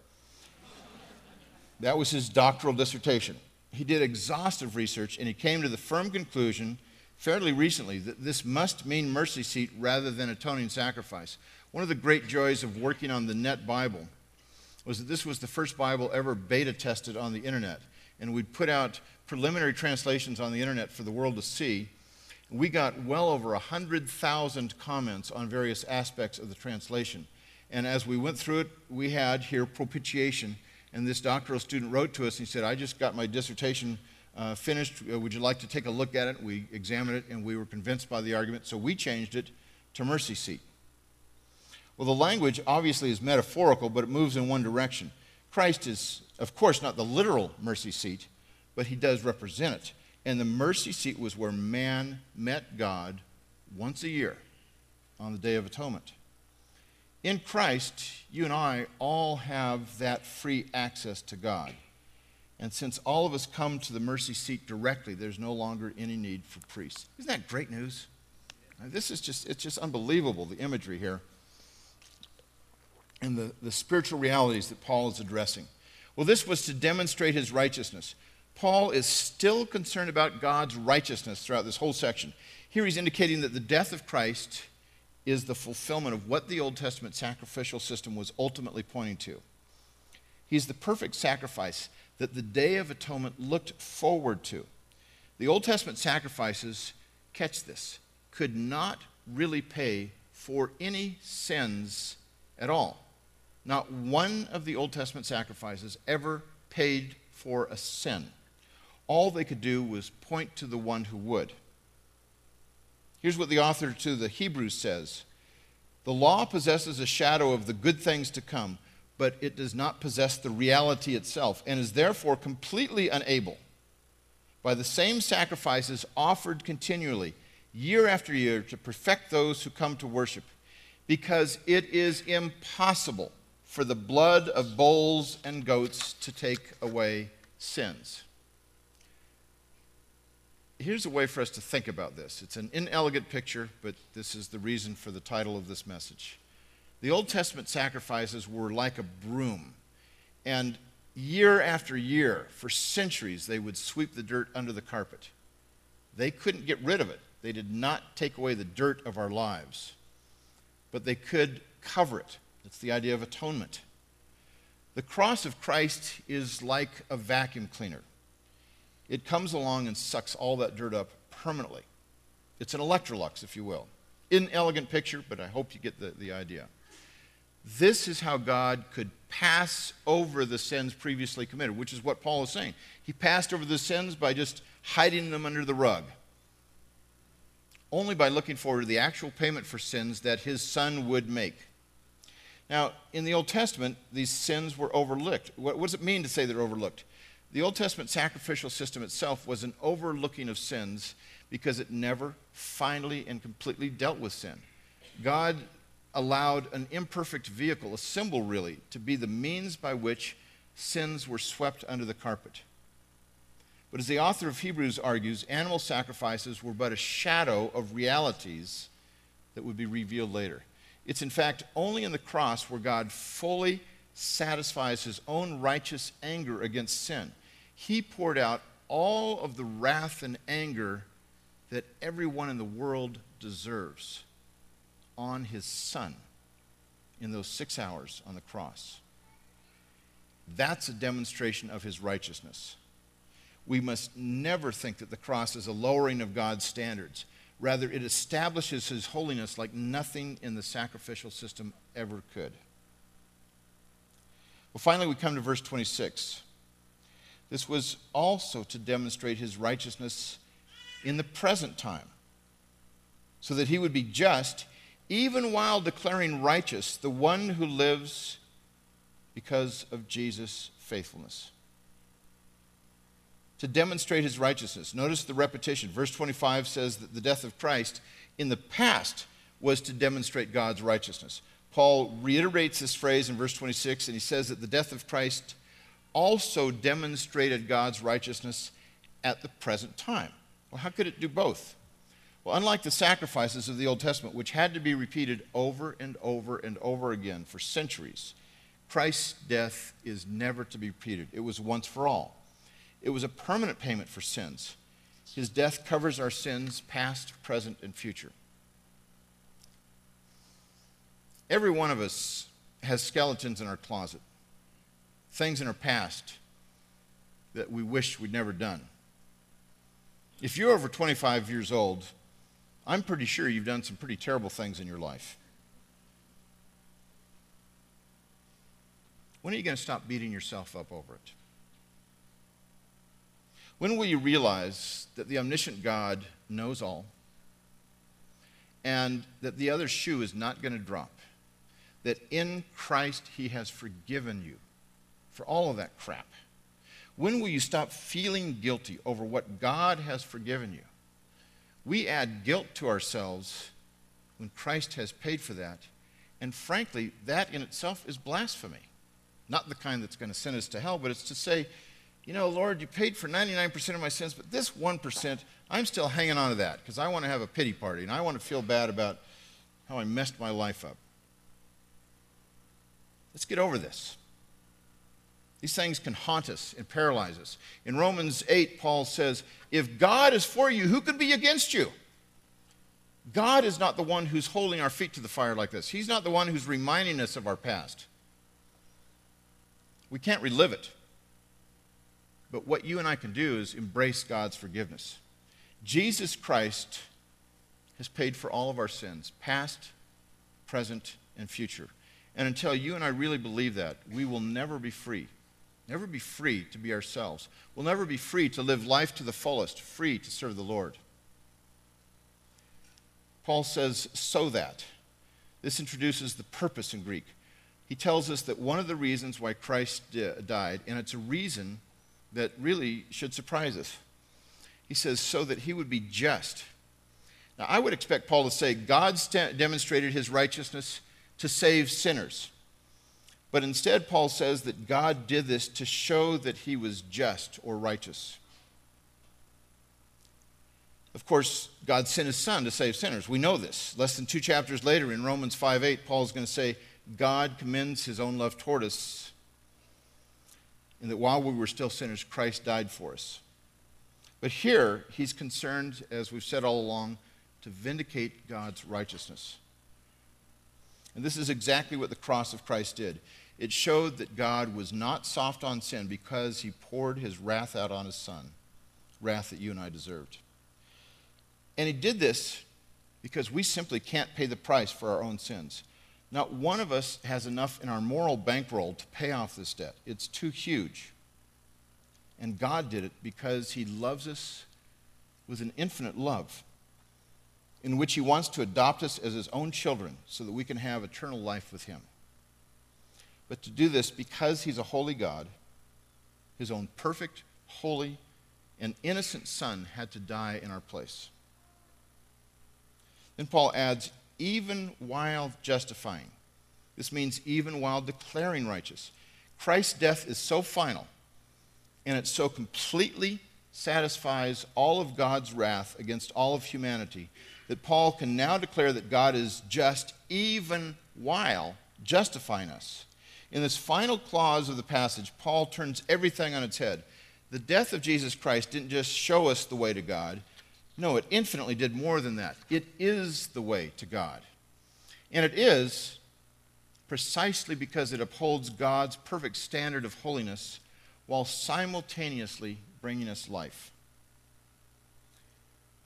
That was his doctoral dissertation. He did exhaustive research and he came to the firm conclusion fairly recently that this must mean mercy seat rather than atoning sacrifice. One of the great joys of working on the Net Bible was that this was the first Bible ever beta tested on the internet. And we'd put out preliminary translations on the internet for the world to see. We got well over 100,000 comments on various aspects of the translation. And as we went through it, we had here propitiation. And this doctoral student wrote to us and he said, I just got my dissertation uh, finished. Uh, would you like to take a look at it? We examined it and we were convinced by the argument, so we changed it to mercy seat. Well, the language obviously is metaphorical, but it moves in one direction. Christ is, of course, not the literal mercy seat, but he does represent it. And the mercy seat was where man met God once a year on the Day of Atonement. In Christ, you and I all have that free access to God. And since all of us come to the mercy seat directly, there's no longer any need for priests. Isn't that great news? This is just, it's just unbelievable, the imagery here and the, the spiritual realities that Paul is addressing. Well, this was to demonstrate his righteousness. Paul is still concerned about God's righteousness throughout this whole section. Here he's indicating that the death of Christ is the fulfillment of what the Old Testament sacrificial system was ultimately pointing to. He's the perfect sacrifice that the Day of Atonement looked forward to. The Old Testament sacrifices, catch this, could not really pay for any sins at all. Not one of the Old Testament sacrifices ever paid for a sin. All they could do was point to the one who would. Here's what the author to the Hebrews says The law possesses a shadow of the good things to come, but it does not possess the reality itself, and is therefore completely unable, by the same sacrifices offered continually, year after year, to perfect those who come to worship, because it is impossible for the blood of bulls and goats to take away sins. Here's a way for us to think about this. It's an inelegant picture, but this is the reason for the title of this message. The Old Testament sacrifices were like a broom, and year after year, for centuries, they would sweep the dirt under the carpet. They couldn't get rid of it, they did not take away the dirt of our lives, but they could cover it it's the idea of atonement. The cross of Christ is like a vacuum cleaner. It comes along and sucks all that dirt up permanently. It's an Electrolux, if you will. Inelegant picture, but I hope you get the, the idea. This is how God could pass over the sins previously committed, which is what Paul is saying. He passed over the sins by just hiding them under the rug, only by looking forward to the actual payment for sins that his son would make. Now, in the Old Testament, these sins were overlooked. What, what, does it mean to say they're overlooked? The Old Testament sacrificial system itself was an overlooking of sins because it never finally and completely dealt with sin. God allowed an imperfect vehicle, a symbol really, to be the means by which sins were swept under the carpet. But as the author of Hebrews argues, animal sacrifices were but a shadow of realities that would be revealed later. It's in fact only in the cross where God fully satisfies his own righteous anger against sin. He poured out all of the wrath and anger that everyone in the world deserves on his son in those six hours on the cross. That's a demonstration of his righteousness. We must never think that the cross is a lowering of God's standards. Rather, it establishes his holiness like nothing in the sacrificial system ever could. Well, finally, we come to verse 26. This was also to demonstrate his righteousness in the present time, so that he would be just, even while declaring righteous the one who lives because of Jesus' faithfulness to demonstrate his righteousness. Notice the repetition. Verse 25 says that the death of Christ in the past was to demonstrate God's righteousness. Paul reiterates this phrase in verse 26, and he says that the death of Christ also demonstrated God's righteousness at the present time. Well, how could it do both? Well, unlike the sacrifices of the Old Testament, which had to be repeated over and over and over again for centuries, Christ's death is never to be repeated. It was once for all. It was a permanent payment for sins. His death covers our sins, past, present, and future. Every one of us has skeletons in our closet, things in our past that we wish we'd never done. If you're over 25 years old, I'm pretty sure you've done some pretty terrible things in your life. When are you going to stop beating yourself up over it? When will you realize that the omniscient God knows all and that the other shoe is not going to drop? That in Christ he has forgiven you for all of that crap. When will you stop feeling guilty over what God has forgiven you? We add guilt to ourselves when Christ has paid for that. And frankly, that in itself is blasphemy. Not the kind that's going to send us to hell, but it's to say, you know, Lord, you paid for 99% of my sins, but this 1%, I'm still hanging on to that because I want to have a pity party and I want to feel bad about how I messed my life up. Let's get over this. These things can haunt us and paralyze us. In Romans 8, Paul says, If God is for you, who can be against you? God is not the one who's holding our feet to the fire like this. He's not the one who's reminding us of our past. We can't relive it. But what you and I can do is embrace God's forgiveness. Jesus Christ has paid for all of our sins, past, present, and future. And until you and I really believe that, we will never be free never be free to be ourselves. We'll never be free to live life to the fullest, free to serve the Lord. Paul says, so that. This introduces the purpose in Greek. He tells us that one of the reasons why Christ died, and it's a reason that really should surprise us. He says, so that he would be just. Now, I would expect Paul to say, God demonstrated his righteousness to save sinners. But instead, Paul says that God did this to show that he was just or righteous. Of course, God sent his son to save sinners. We know this. Less than two chapters later, in Romans 5 8, Paul is going to say, God commends his own love toward us, and that while we were still sinners, Christ died for us. But here, he's concerned, as we've said all along, to vindicate God's righteousness. And this is exactly what the cross of Christ did. It showed that God was not soft on sin because he poured his wrath out on his son, wrath that you and I deserved. And he did this because we simply can't pay the price for our own sins. Not one of us has enough in our moral bankroll to pay off this debt. It's too huge. And God did it because he loves us with an infinite love in which he wants to adopt us as his own children so that we can have eternal life with him but to do this because he's a holy God, his own perfect, holy, and innocent Son had to die in our place. Then Paul adds, even while justifying. This means even while declaring righteous. Christ's death is so final, and it so completely satisfies all of God's wrath against all of humanity that Paul can now declare that God is just even while justifying us. In this final clause of the passage, Paul turns everything on its head. The death of Jesus Christ didn't just show us the way to God. No, it infinitely did more than that. It is the way to God. And it is precisely because it upholds God's perfect standard of holiness while simultaneously bringing us life.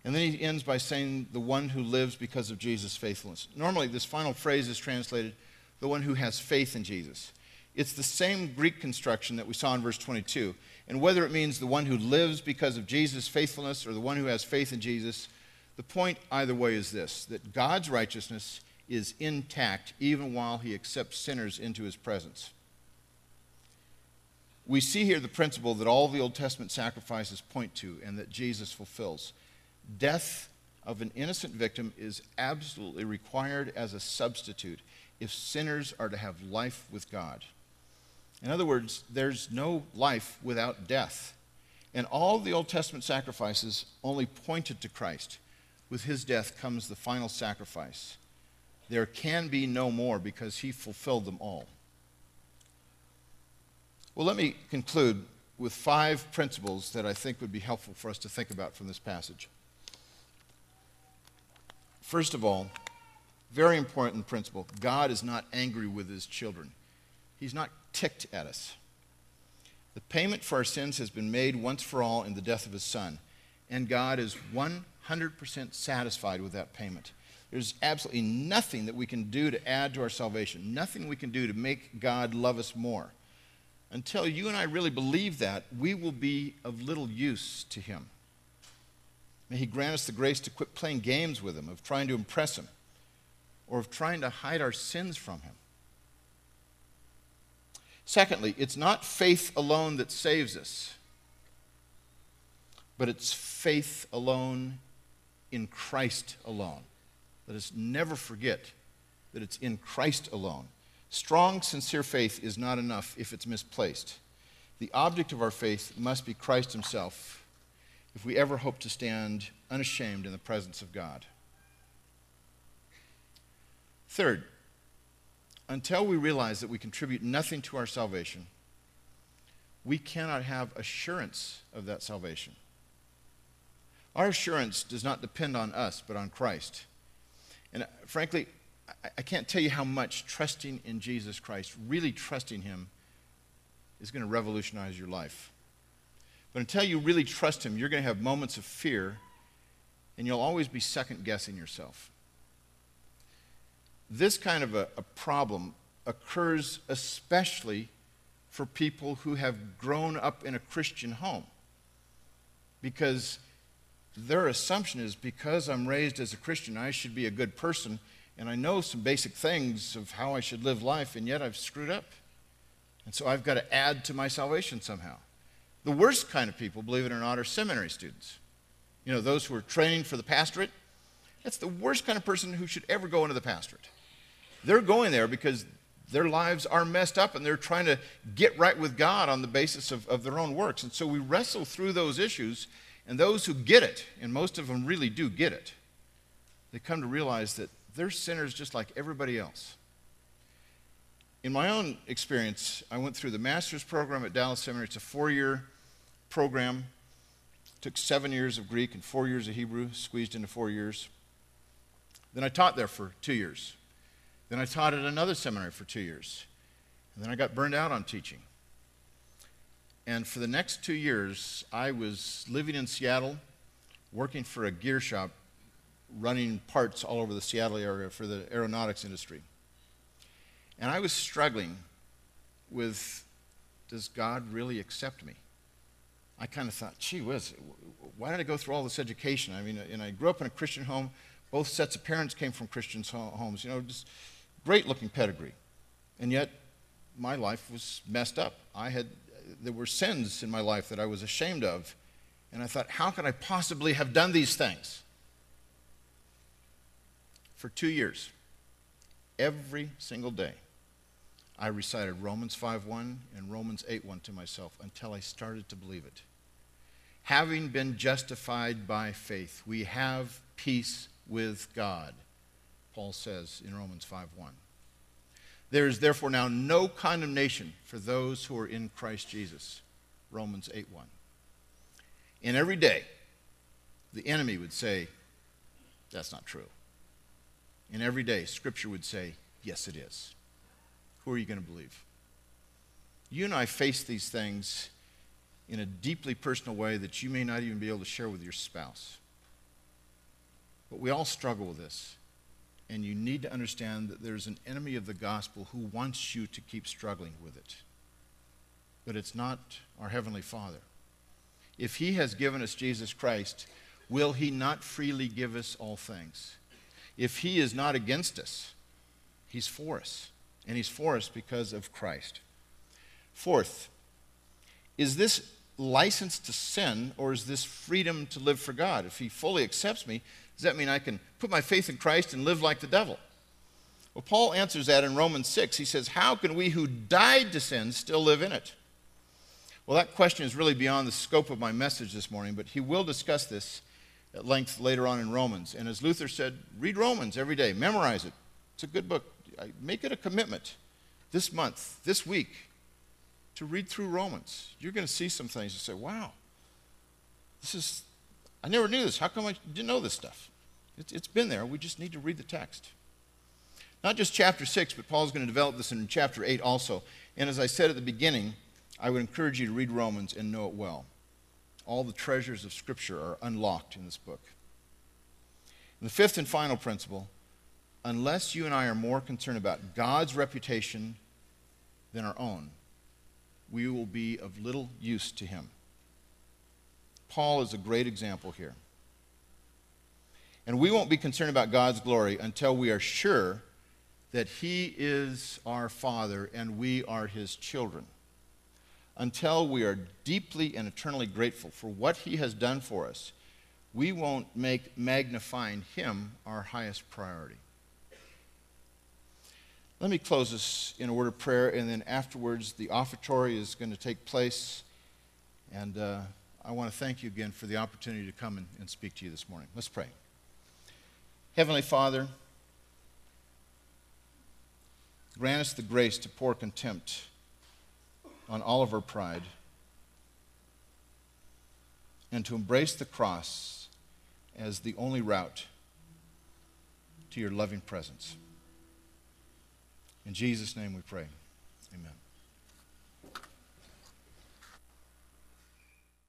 And then he ends by saying, the one who lives because of Jesus' faithfulness. Normally, this final phrase is translated, the one who has faith in Jesus. It's the same Greek construction that we saw in verse 22. And whether it means the one who lives because of Jesus' faithfulness or the one who has faith in Jesus, the point either way is this that God's righteousness is intact even while he accepts sinners into his presence. We see here the principle that all the Old Testament sacrifices point to and that Jesus fulfills. Death of an innocent victim is absolutely required as a substitute if sinners are to have life with God. In other words, there's no life without death. And all the Old Testament sacrifices only pointed to Christ. With his death comes the final sacrifice. There can be no more because he fulfilled them all. Well, let me conclude with five principles that I think would be helpful for us to think about from this passage. First of all, very important principle God is not angry with his children. He's not ticked at us. The payment for our sins has been made once for all in the death of his son, and God is 100% satisfied with that payment. There's absolutely nothing that we can do to add to our salvation, nothing we can do to make God love us more. Until you and I really believe that, we will be of little use to him. May he grant us the grace to quit playing games with him, of trying to impress him, or of trying to hide our sins from him. Secondly, it's not faith alone that saves us, but it's faith alone in Christ alone. Let us never forget that it's in Christ alone. Strong, sincere faith is not enough if it's misplaced. The object of our faith must be Christ Himself if we ever hope to stand unashamed in the presence of God. Third, until we realize that we contribute nothing to our salvation, we cannot have assurance of that salvation. Our assurance does not depend on us, but on Christ. And uh, frankly, I can't tell you how much trusting in Jesus Christ, really trusting Him, is going to revolutionize your life. But until you really trust Him, you're going to have moments of fear, and you'll always be second guessing yourself. This kind of a, a problem occurs especially for people who have grown up in a Christian home. Because their assumption is because I'm raised as a Christian, I should be a good person, and I know some basic things of how I should live life, and yet I've screwed up. And so I've got to add to my salvation somehow. The worst kind of people, believe it or not, are seminary students. You know, those who are training for the pastorate. That's the worst kind of person who should ever go into the pastorate. They're going there because their lives are messed up and they're trying to get right with God on the basis of, of their own works. And so we wrestle through those issues, and those who get it, and most of them really do get it, they come to realize that they're sinners just like everybody else. In my own experience, I went through the master's program at Dallas Seminary. It's a four year program. It took seven years of Greek and four years of Hebrew, squeezed into four years. Then I taught there for two years. Then I taught at another seminary for two years. And then I got burned out on teaching. And for the next two years, I was living in Seattle, working for a gear shop, running parts all over the Seattle area for the aeronautics industry. And I was struggling with does God really accept me? I kind of thought, gee whiz, why did I go through all this education? I mean, and I grew up in a Christian home. Both sets of parents came from Christian homes. You know, just great looking pedigree. And yet, my life was messed up. I had, there were sins in my life that I was ashamed of. And I thought, how could I possibly have done these things? For two years, every single day, I recited Romans 5:1 and Romans 8:1 to myself until I started to believe it. Having been justified by faith, we have peace with God. Paul says in Romans 5:1. There is therefore now no condemnation for those who are in Christ Jesus. Romans 8:1. And every day the enemy would say that's not true. And every day scripture would say yes it is. Who are you going to believe? You and I face these things in a deeply personal way that you may not even be able to share with your spouse. But we all struggle with this. And you need to understand that there's an enemy of the gospel who wants you to keep struggling with it. But it's not our Heavenly Father. If He has given us Jesus Christ, will He not freely give us all things? If He is not against us, He's for us. And He's for us because of Christ. Fourth, is this license to sin or is this freedom to live for God? If He fully accepts me, does that mean I can put my faith in Christ and live like the devil? Well, Paul answers that in Romans 6. He says, How can we who died to sin still live in it? Well, that question is really beyond the scope of my message this morning, but he will discuss this at length later on in Romans. And as Luther said, read Romans every day, memorize it. It's a good book. Make it a commitment this month, this week, to read through Romans. You're going to see some things and say, wow, this is I never knew this. How come I didn't know this stuff? It's, it's been there. We just need to read the text. Not just chapter 6, but Paul's going to develop this in chapter 8 also. And as I said at the beginning, I would encourage you to read Romans and know it well. All the treasures of Scripture are unlocked in this book. And the fifth and final principle unless you and I are more concerned about God's reputation than our own, we will be of little use to Him. Paul is a great example here. And we won't be concerned about God's glory until we are sure that He is our Father and we are His children. Until we are deeply and eternally grateful for what He has done for us, we won't make magnifying Him our highest priority. Let me close this in a word of prayer, and then afterwards, the offertory is going to take place. And uh, I want to thank you again for the opportunity to come and, and speak to you this morning. Let's pray. Heavenly Father, grant us the grace to pour contempt on all of our pride and to embrace the cross as the only route to your loving presence. In Jesus' name we pray. Amen.